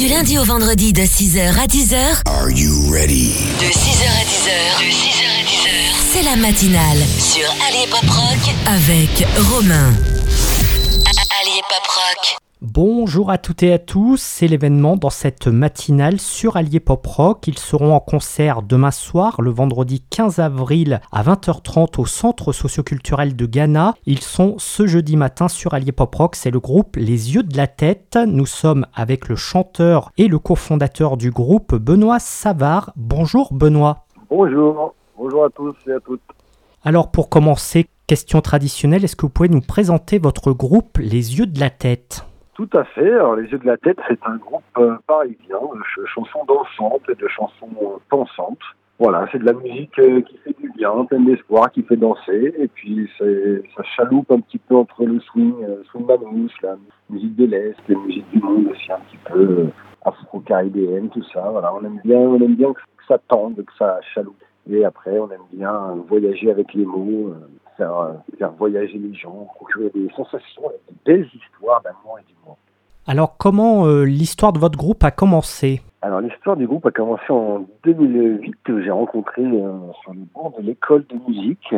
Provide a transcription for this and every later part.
Du lundi au vendredi de 6h à 10h. Are you ready? De 6h à 10h. De 6h à 10h. C'est la matinale sur Allié Pop Rock avec Romain. Allié Pop Rock. Bonjour à toutes et à tous, c'est l'événement dans cette matinale sur Allié Pop Rock. Ils seront en concert demain soir, le vendredi 15 avril à 20h30 au Centre socioculturel de Ghana. Ils sont ce jeudi matin sur Allié Pop Rock, c'est le groupe Les Yeux de la Tête. Nous sommes avec le chanteur et le cofondateur du groupe, Benoît Savard. Bonjour Benoît. Bonjour, bonjour à tous et à toutes. Alors pour commencer, question traditionnelle, est-ce que vous pouvez nous présenter votre groupe Les Yeux de la Tête? Tout à fait. Alors, Les Yeux de la Tête, c'est un groupe euh, parisien de ch- chansons dansantes et de chansons euh, pensantes. Voilà, c'est de la musique euh, qui fait du bien, pleine d'espoir, qui fait danser. Et puis, ça chaloupe un petit peu entre le swing, swing manouche, la musique de l'Est, les musiques du monde aussi un petit peu afro-caribéenne, tout ça. Voilà, on aime bien, on aime bien que ça tende, que ça chaloupe. Et après, on aime bien voyager avec les mots, faire, euh, faire voyager les gens, procurer des sensations, des belles histoires d'amour et d'humour. Alors comment euh, l'histoire de votre groupe a commencé? Alors l'histoire du groupe a commencé en 2008. J'ai rencontré euh, sur le bord de l'école de musique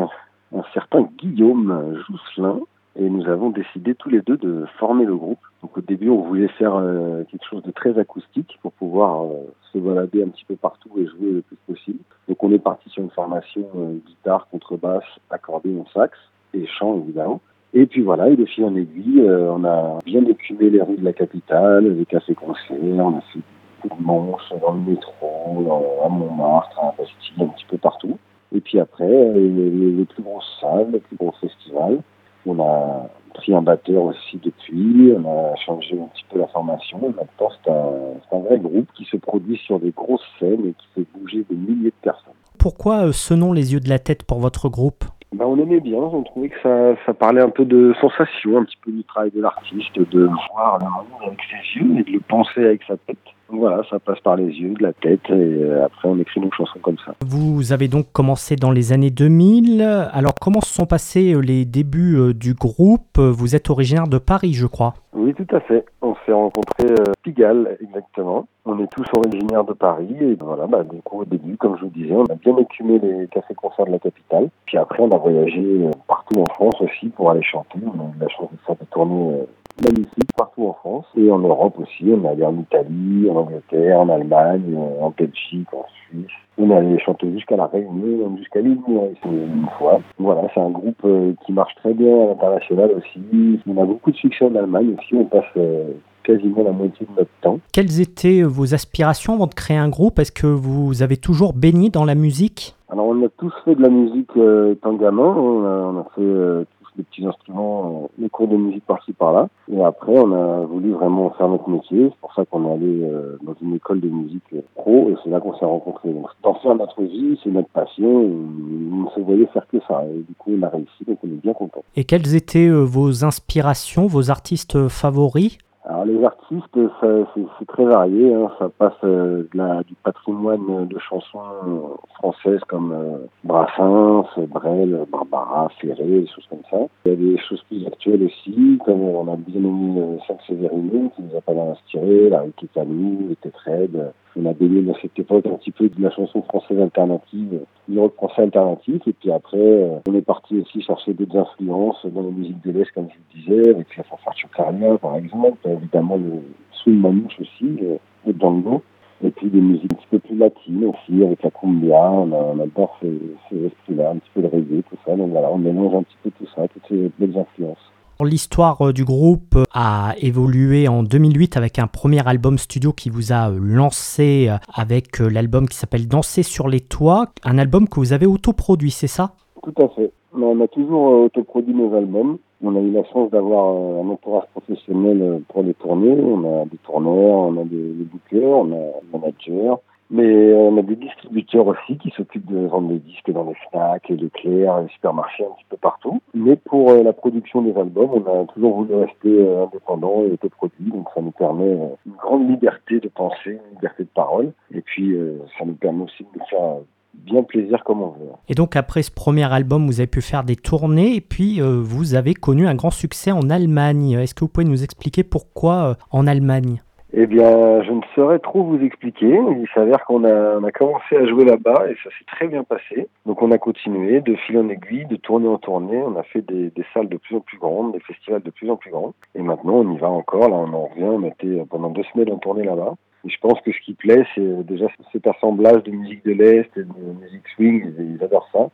un certain Guillaume Jousselin et nous avons décidé tous les deux de former le groupe. Donc au début on voulait faire euh, quelque chose de très acoustique pour pouvoir se balader un petit peu partout et jouer le plus possible. Donc on est parti sur une formation euh, guitare, contrebasse, accordéon, sax et chant évidemment. Et puis voilà, et de fil en aiguille, euh, on a bien écumé les rues de la capitale, les cafés-concerts, on a fait beaucoup de dans le métro, dans- à Montmartre, à Bastille, un petit peu partout. Et puis après, euh, les plus grosses salles, les plus gros festivals. On a pris un batteur aussi depuis, on a changé un petit peu la formation. Et maintenant, c'est un, un vrai groupe qui se produit sur des grosses scènes et qui fait bouger des milliers de personnes. Pourquoi euh, ce nom Les Yeux de la Tête pour votre groupe? Ben, on aimait bien, on trouvait que ça, ça parlait un peu de sensation, un petit peu du travail de l'artiste, de voir le monde avec ses yeux et de le penser avec sa tête. Voilà, ça passe par les yeux, de la tête, et euh, après on écrit nos chansons comme ça. Vous avez donc commencé dans les années 2000. Alors comment se sont passés euh, les débuts euh, du groupe? Vous êtes originaire de Paris, je crois. Oui, tout à fait. On s'est rencontrés à Pigalle, exactement. On est tous originaires de Paris, et voilà, bah, du coup, au début, comme je vous disais, on a bien écumé les cafés-concerts de la capitale. Puis après, on a voyagé partout en France aussi pour aller chanter. On a eu la chance de faire des tournées euh, magnifiques partout en France et en Europe aussi. On est allé en Italie, en Angleterre, en Allemagne, en Belgique, en Suisse. On est allé chanter jusqu'à la Réunion, même jusqu'à l'île une fois. Voilà, c'est un groupe euh, qui marche très bien à l'international aussi. On a beaucoup de succès en Allemagne aussi. On passe euh, quasiment la moitié de notre temps. Quelles étaient euh, vos aspirations avant de créer un groupe? Est-ce que vous avez toujours baigné dans la musique? Alors on a tous fait de la musique euh, étant gamin, on a, on a fait euh, les petits instruments, euh, les cours de musique par-ci par-là. Et après on a voulu vraiment faire notre métier, c'est pour ça qu'on est allé euh, dans une école de musique euh, pro et c'est là qu'on s'est rencontrés. Donc d'en notre vie, c'est notre passion, on se voyait faire que ça. Et du coup on a réussi, donc on est bien content. Et quelles étaient euh, vos inspirations, vos artistes euh, favoris? Les artistes, c'est, très varié. Hein. Ça passe euh, de la, du patrimoine de chansons euh, françaises comme euh, Brassens, Brel, Barbara, Ferré, des choses comme ça. Il y a des choses plus actuelles aussi, comme on a bien aimé euh, Saint Séverino, qui nous a pas mal inspiré, la Camille, les Tétrèdes. On a baigné dans cette époque un petit peu de la chanson française alternative, du rock français alternatif. Et puis après, euh, on est parti aussi chercher d'autres influences dans la musique de l'Est, comme je vous disais, avec la fanfare Chocaria, par exemple. Évidemment, le swing manouche aussi, euh, le django. Et puis des musiques un petit peu plus latines aussi, avec la cumbia. On, a, on ces, ces esprits-là, un petit peu de reggae, tout ça. Donc voilà, on mélange un petit peu tout ça, toutes ces belles influences. L'histoire euh, du groupe euh, a évolué en 2008 avec un premier album studio qui vous a euh, lancé avec l'album qui s'appelle Danser sur les toits, un album que vous avez autoproduit, c'est ça? Tout à fait. On a toujours autoproduit nos albums. On a eu la chance d'avoir un entourage professionnel pour les tourner. On a des tourneurs, on a des, des bookers, on a un manager. Mais euh, on a des distributeurs aussi qui s'occupent de vendre les disques dans les FNAC, les Leclerc, les supermarchés, un petit peu partout. Mais pour euh, la production des albums, on a toujours voulu rester euh, indépendant et autoproduit. Donc ça nous permet une grande liberté de penser, une liberté de parole. Et puis ça nous permet aussi de faire bien plaisir comme on veut. Et donc après ce premier album, vous avez pu faire des tournées et puis vous avez connu un grand succès en Allemagne. Est-ce que vous pouvez nous expliquer pourquoi en Allemagne? Eh bien, je ne saurais trop vous expliquer. Il s'avère qu'on a, on a commencé à jouer là-bas et ça s'est très bien passé. Donc on a continué de fil en aiguille, de tournée en tournée. On a fait des, salles de plus en plus grandes, des festivals de plus en plus grands. Et maintenant on y va encore. Là on en revient. On était pendant deux semaines en tournée là-bas. Et je pense que ce qui plaît, c'est déjà cet assemblage de musique de l'Est et de musique swing. Ils adorent ça.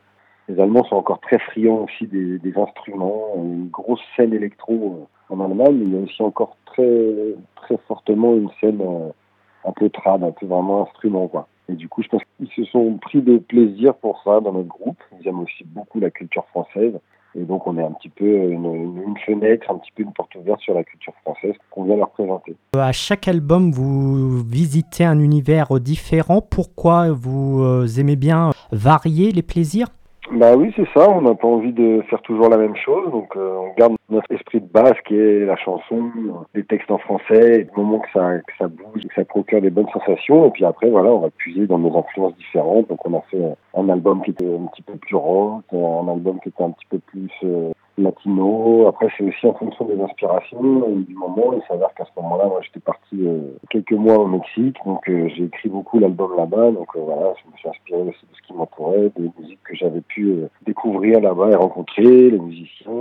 Les Allemands sont encore très friands aussi des, des instruments. Une grosse scène électro en Allemagne, mais il y a aussi encore très très fortement une scène euh, un peu trad, un peu vraiment instrument. Et du coup, je pense qu'ils se sont pris de plaisir pour ça dans notre groupe. Ils aiment aussi beaucoup la culture française. Et donc, on est un petit peu une, une, fenêtre, un petit peu une porte ouverte sur la culture française qu'on vient leur présenter. Euh, à chaque album, vous visitez un univers différent. Pourquoi vous euh, aimez bien varier les plaisirs? Bah oui, c'est ça. On n'a pas envie de faire toujours la même chose. Donc, euh, on garde notre esprit de base qui est la chanson, les textes en français, du moment que ça, que ça bouge, que ça procure des bonnes sensations. Et puis après, voilà, on va puiser dans nos influences différentes. Donc, on a fait un album qui était un petit peu plus rock, un album qui était un petit peu plus euh, latino. Après, c'est aussi en fonction des inspirations et du moment. Il s'avère qu'à ce moment-là, moi, j'étais parti euh, quelques mois au Mexique, donc euh, j'ai écrit beaucoup l'album là-bas. Donc euh, voilà, je me suis inspiré aussi de ce qui m'entourait, des musiques que j'avais pu découvrir là-bas et rencontrer, les musiciens.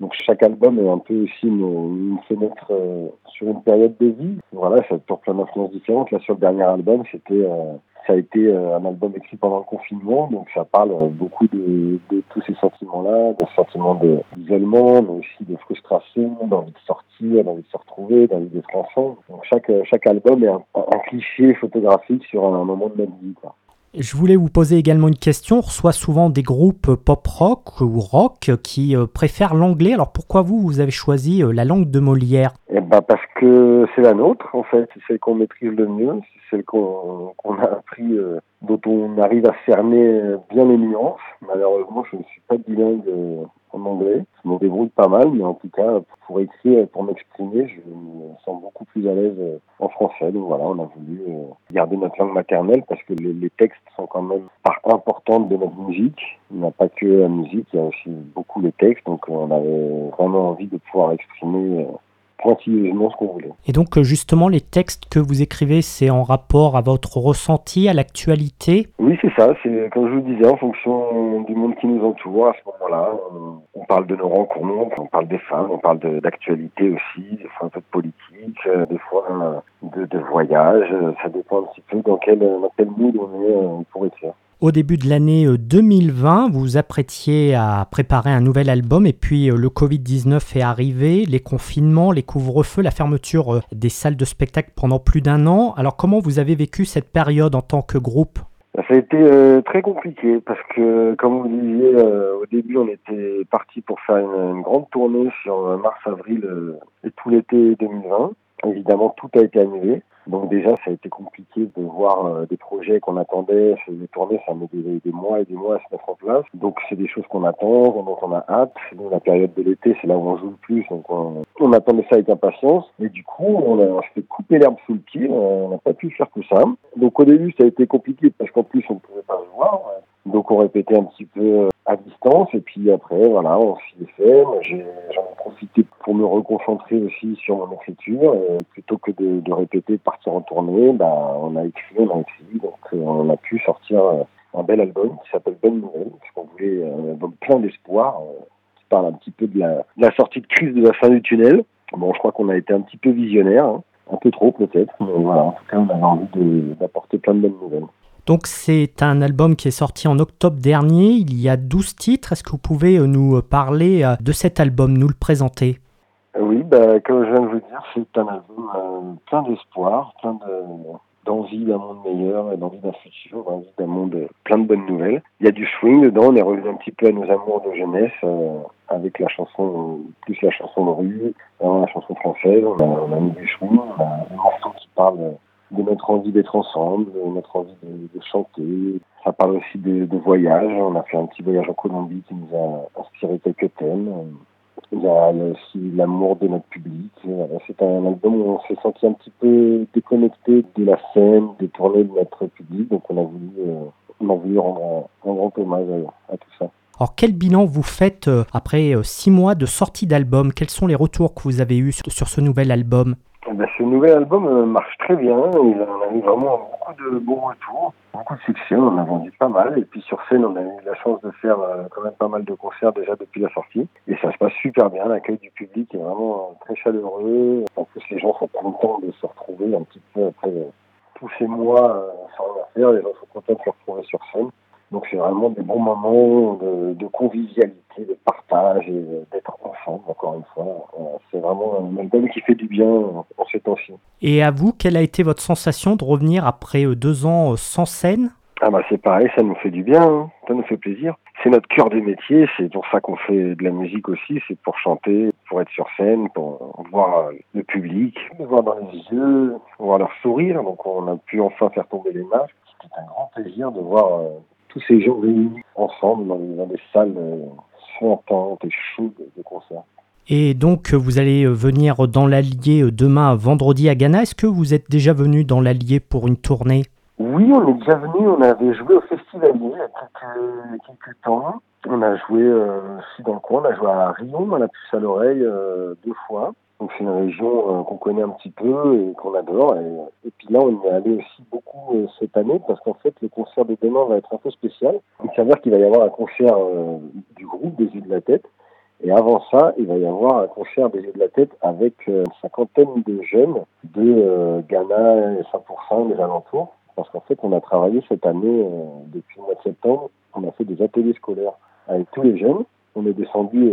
Donc chaque album est un peu aussi une, une fenêtre sur une période de vie. Voilà, ça a plein d'influences différentes. Là, sur le dernier album, c'était ça a été euh, un album écrit pendant le confinement, donc ça parle euh, beaucoup de, de tous ces sentiments-là, des sentiments d'isolement, mais aussi de frustration, d'envie de sortir, d'envie de se retrouver, d'envie d'être ensemble. Donc chaque, chaque album est un, cliché photographique sur un, un moment de notre vie. Quoi. Je voulais vous poser également une question. On reçoit souvent des groupes pop rock ou rock qui euh, préfèrent l'anglais. Alors pourquoi vous, vous avez choisi euh, la langue de Molière? Eh ben Parce que c'est la nôtre, en fait. C'est celle qu'on maîtrise le mieux. C'est celle qu'on a appris, euh, dont on arrive à cerner bien les nuances. Malheureusement, je ne suis pas bilingue en anglais. Je me débrouille pas mal, mais en tout cas, pour écrire, pour m'exprimer, je me sens beaucoup plus à l'aise euh, en français. Donc voilà, on a voulu euh, garder notre langue maternelle parce que les, les textes sont quand même part importante de notre musique. Il n'y a pas que la musique, il y a aussi beaucoup les textes. Donc on avait vraiment envie de pouvoir exprimer euh, ce qu'on voulait. Et donc justement, les textes que vous écrivez, c'est en rapport à votre ressenti, à l'actualité? Oui, c'est ça. C'est comme je vous disais, en fonction du monde qui nous entoure, à ce moment-là, on, on, parle de nos rencontres, on parle des femmes, on parle d'actualité aussi, des fois un peu de politique, euh, des fois euh, de, de voyage. Ça dépend un petit peu dans quel, dans quel mood on est euh, pour écrire. Au début de l'année 2020, euh, vous vous apprêtiez à préparer un nouvel album et puis euh, le Covid-19 est arrivé, les confinements, les couvre-feux, la fermeture euh, des salles de spectacle pendant plus d'un an. Alors comment vous avez vécu cette période en tant que groupe? Ça a été très compliqué parce que, comme vous disiez, au début, on était parti pour faire une, une, grande tournée sur mars-avril et tout l'été 2020. Évidemment, tout a été annulé. Donc déjà, ça a été compliqué de voir euh, des projets qu'on attendait, les tournées, ça met des, des, mois et des mois à se mettre en place. Donc c'est des choses qu'on attend, dont on a hâte. Nous, la période de l'été, c'est là où on joue le plus, donc on, on attendait ça avec impatience. Et du coup, on, a, on s'est coupé l'herbe sous le pied, on n'a pas pu faire tout ça. Donc au début, ça a été compliqué parce qu'en plus, on ne pouvait pas se voir. Donc on répétait un petit peu euh, à distance et puis après voilà on s'y est fait. j'en ai, profité pour me reconcentrer aussi sur mon écriture et plutôt que de, de, répéter, de partir en tournée, bah, on a écrit, on a écrit donc euh, on a pu sortir euh, un bel album qui s'appelle Bonne Nouvelle parce qu'on voulait un album plein d'espoir qui parle un petit peu de la, de la, sortie de crise de la fin du tunnel. Bon je crois qu'on a été un petit peu visionnaire. Hein. Un peu trop peut-être, mais voilà, en tout cas on avait envie d'apporter plein de bonnes nouvelles. Donc c'est un album qui est sorti en octobre dernier, il y a 12 titres. Est-ce que vous pouvez euh, nous parler euh, de cet album, nous le présenter? Oui, bah, comme je viens de vous dire, c'est un album euh, plein d'espoir, plein d'envie d'un monde meilleur d'envie d'un futur, d'envie d'un monde plein de bonnes nouvelles. Il y a du swing dedans, on est revenu un petit peu à nos amours de jeunesse euh, avec la chanson, plus la chanson de rue, la chanson française, on a, on mis du swing, on a des morceaux qui parlent de notre envie d'être ensemble, de notre envie de, chanter. Ça parle aussi de, voyage. On a fait un petit voyage en Colombie qui nous a inspiré quelques thèmes. Il y a, aussi l'amour de notre public. C'est un album où on s'est senti un petit peu déconnecté de la scène, des tournées de notre public. Donc on a voulu, euh, on rendre un, grand hommage à, tout ça. Alors quel bilan vous faites euh, après euh, six mois de sortie d'album? Quels sont les retours que vous avez eus sur ce nouvel album? Ben, ce nouvel album euh, marche très bien. Il on a eu vraiment beaucoup de bons retours, beaucoup de succès. On en a vendu pas mal. Et puis sur scène, on a eu la chance de faire euh, quand même pas mal de concerts déjà depuis la sortie. Et ça se passe super bien. L'accueil du public est vraiment très chaleureux. En plus, les gens sont contents de se retrouver un petit peu après tous ces mois sans rien faire. Les gens sont contents de se retrouver sur scène. Donc c'est vraiment des bons moments de, convivialité, de partage et d'être ensemble, encore une fois. C'est vraiment un album qui fait du bien en ces temps-ci. Et à vous, quelle a été votre sensation de revenir après euh, deux ans euh, sans scène? Ah bah c'est pareil, ça nous fait du bien, hein. ça nous fait plaisir. C'est notre cœur de métier, c'est pour ça qu'on fait de la musique aussi, c'est pour chanter, pour être sur scène, pour voir le public, voir dans les yeux, voir leur sourire. Donc on a pu enfin faire tomber les masques. C'était un grand plaisir de voir euh, tous ces gens réunis ensemble dans, des salles euh, et chaudes de concert. Et donc, vous allez euh, venir dans l'Allier euh, demain, vendredi à Ghana. Est-ce que vous êtes déjà venu dans l'Allier pour une tournée? Oui, on est déjà venu. On avait joué au Festivalier il y a quelques, temps. On a joué aussi dans le coin. On a joué à Rion, à la puce à l'oreille, deux fois. Donc c'est une région euh, qu'on connaît un petit peu et qu'on adore. Et, puis là, on y est allé aussi beaucoup euh, cette année parce qu'en fait, le concert de demain va être un peu spécial. Il s'avère qu'il va y avoir un concert euh, du groupe des yeux de la tête. Et avant ça, il va y avoir un concert des yeux de la tête avec une cinquantaine de jeunes de Ghana et 5% des alentours. Parce qu'en fait, on a travaillé cette année, depuis le mois de septembre, on a fait des ateliers scolaires avec tous les jeunes. On est descendu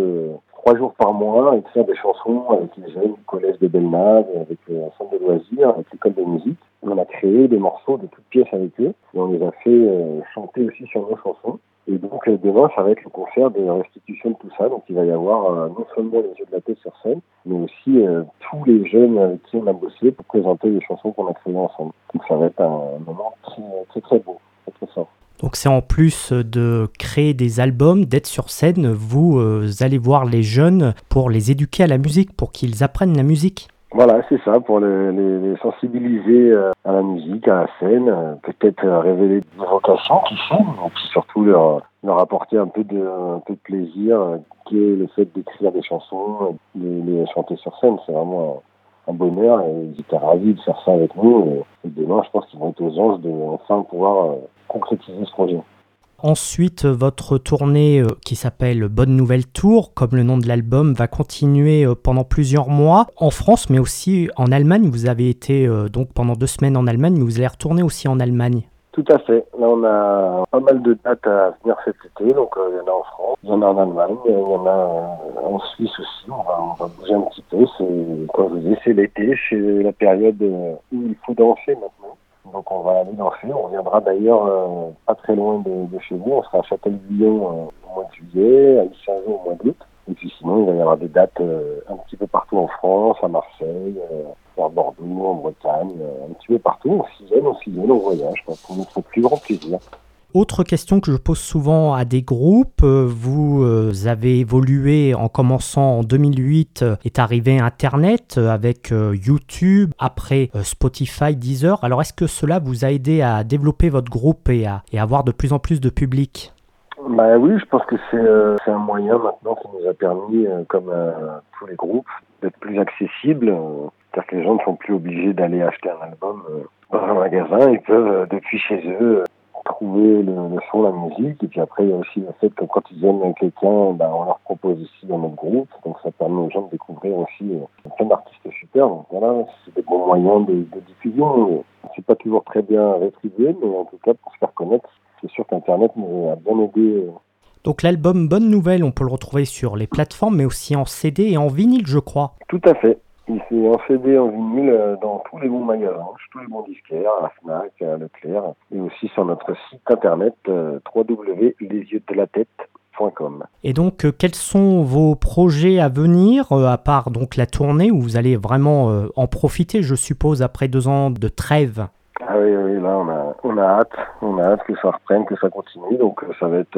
trois jours par mois et faire des chansons avec les jeunes du collège de Belnave, avec le centre de loisirs, avec l'école de musique. On a créé des morceaux de toutes pièces avec eux et on les a fait euh, chanter aussi sur nos chansons. Et donc euh, demain, ça va être le concert de restitution de tout ça. Donc il va y avoir euh, non seulement les yeux de la tête sur scène, mais aussi tous les jeunes avec qui on a bossé pour présenter les chansons qu'on a créées ensemble. Donc ça va être un moment très très, très beau, très, très fort. Donc c'est en plus de créer des albums, d'être sur scène, vous euh, allez voir les jeunes pour les éduquer à la musique, pour qu'ils apprennent la musique. Voilà, c'est ça, pour les, sensibiliser euh, à la musique, à la scène, euh, peut-être révéler des vocations qui sont, et surtout leur, leur apporter un peu de, un peu de plaisir, qui est le fait d'écrire des chansons, de les chanter sur scène. C'est vraiment un bonheur et ils étaient ravis de faire ça avec nous. Et, demain, je pense qu'ils vont être aux anges de enfin pouvoir concrétiser ce projet. Ensuite, votre tournée euh, qui s'appelle Bonne Nouvelle Tour, comme le nom de l'album, va continuer euh, pendant plusieurs mois en France, mais aussi en Allemagne. Vous avez été euh, donc pendant deux semaines en Allemagne, mais vous allez retourner aussi en Allemagne. Tout à fait. Là, on a pas mal de dates à venir cet été. Donc, il y en a en France, il y en a en Allemagne, il y en a en Suisse aussi. On va, on va bouger un petit peu. C'est, comme je vous dis, c'est l'été, c'est la période où il faut danser maintenant. Donc on va aller danser. On reviendra d'ailleurs euh, pas très loin de, chez vous. On sera à Châtel-Guyon euh, au mois de juillet, à Issargeau au mois d'août. Et puis sinon, il va y avoir des dates euh, un petit peu partout en France, à Marseille, à Bordeaux, en Bretagne, un petit peu partout. On sillonne, on sillonne, on voyage pour notre plus grand plaisir. Autre question que je pose souvent à des groupes, euh, vous euh, avez évolué en commençant en 2008, euh, est arrivé Internet avec YouTube, après Spotify, Deezer. Alors est-ce que cela vous a aidé à développer votre groupe et à, et avoir de plus en plus de public? Bah oui, je pense que c'est un moyen maintenant qui nous a permis, comme tous les groupes, d'être plus accessibles. C'est-à-dire que les gens ne sont plus obligés d'aller acheter un album dans un magasin. Ils peuvent, depuis chez eux, trouver le, son, la musique. Et puis après, il y a aussi le fait que quand ils viennent quelqu'un, ben, on leur propose aussi dans notre groupe. Donc ça permet aux gens de découvrir aussi euh, plein d'artistes super. Donc voilà, c'est des bons moyens de, de diffusion. C'est pas toujours très bien rétribué, mais en tout cas, pour se faire connaître, c'est sûr qu'Internet nous a bien aidé. Euh. Donc l'album Bonne Nouvelle, on peut le retrouver sur les plateformes, mais aussi en CD et en vinyle, je crois. Tout à fait. Il s'est en CD, en vinyle euh, dans tous les bons magasins, tous les bons disquaires, à la FNAC, à Leclerc, et aussi sur notre site internet euh, www.lesyeuxdelatête.com. Et donc, quels sont vos projets à venir, à part donc la tournée où vous allez vraiment en profiter, je suppose, après deux ans de trêve? Là on a, on a hâte, on a hâte que ça reprenne, que ça continue, donc ça va être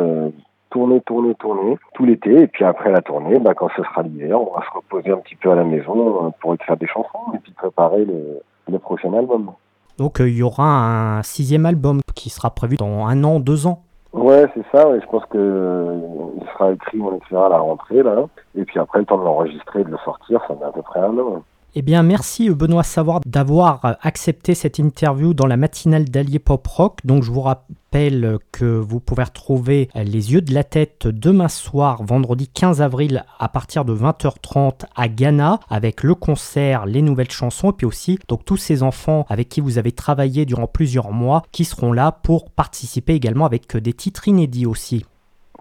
tourner, tourner, tourner tout l'été. Et puis après la tournée, bah, quand ce sera l'hiver, on va se reposer un petit peu à la maison euh, pour faire des chansons et puis préparer le, le prochain album. Donc euh, il y aura un sixième album qui sera prévu dans un an, deux ans. Ouais, c'est ça. je pense que euh, il sera écrit, on l'écrira à la rentrée là. Et puis après, le temps de l'enregistrer et de le sortir, ça met à peu près un an. Eh bien, merci Benoît Savoir d'avoir accepté cette interview dans la matinale d'Allier Pop Rock. Donc, je vous rappelle que vous pouvez retrouver Les Yeux de la Tête demain soir, vendredi 15 avril, à partir de 20h30 à Ghana, avec le concert, les nouvelles chansons, et puis aussi donc tous ces enfants avec qui vous avez travaillé durant plusieurs mois qui seront là pour participer également avec des titres inédits aussi.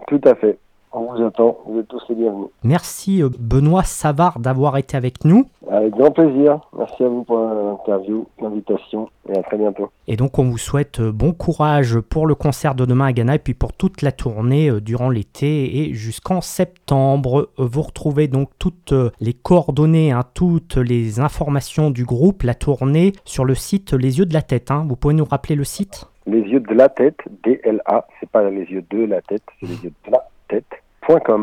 Tout à fait. On vous attend, vous êtes tous les bienvenus. Merci euh, Benoît Savard d'avoir été avec nous. Avec grand plaisir. Merci à vous pour l'interview, l'invitation et à très bientôt. Et donc on vous souhaite euh, bon courage pour le concert de demain à Ghana et puis pour toute la tournée euh, durant l'été et jusqu'en septembre. Vous retrouvez donc toutes les coordonnées, hein, toutes les informations du groupe, la tournée sur le site Les Yeux de la Tête. Hein. Vous pouvez nous rappeler le site? Les Yeux de la Tête, D-L-A, c'est pas les yeux de la tête, c'est les yeux de la tête.com.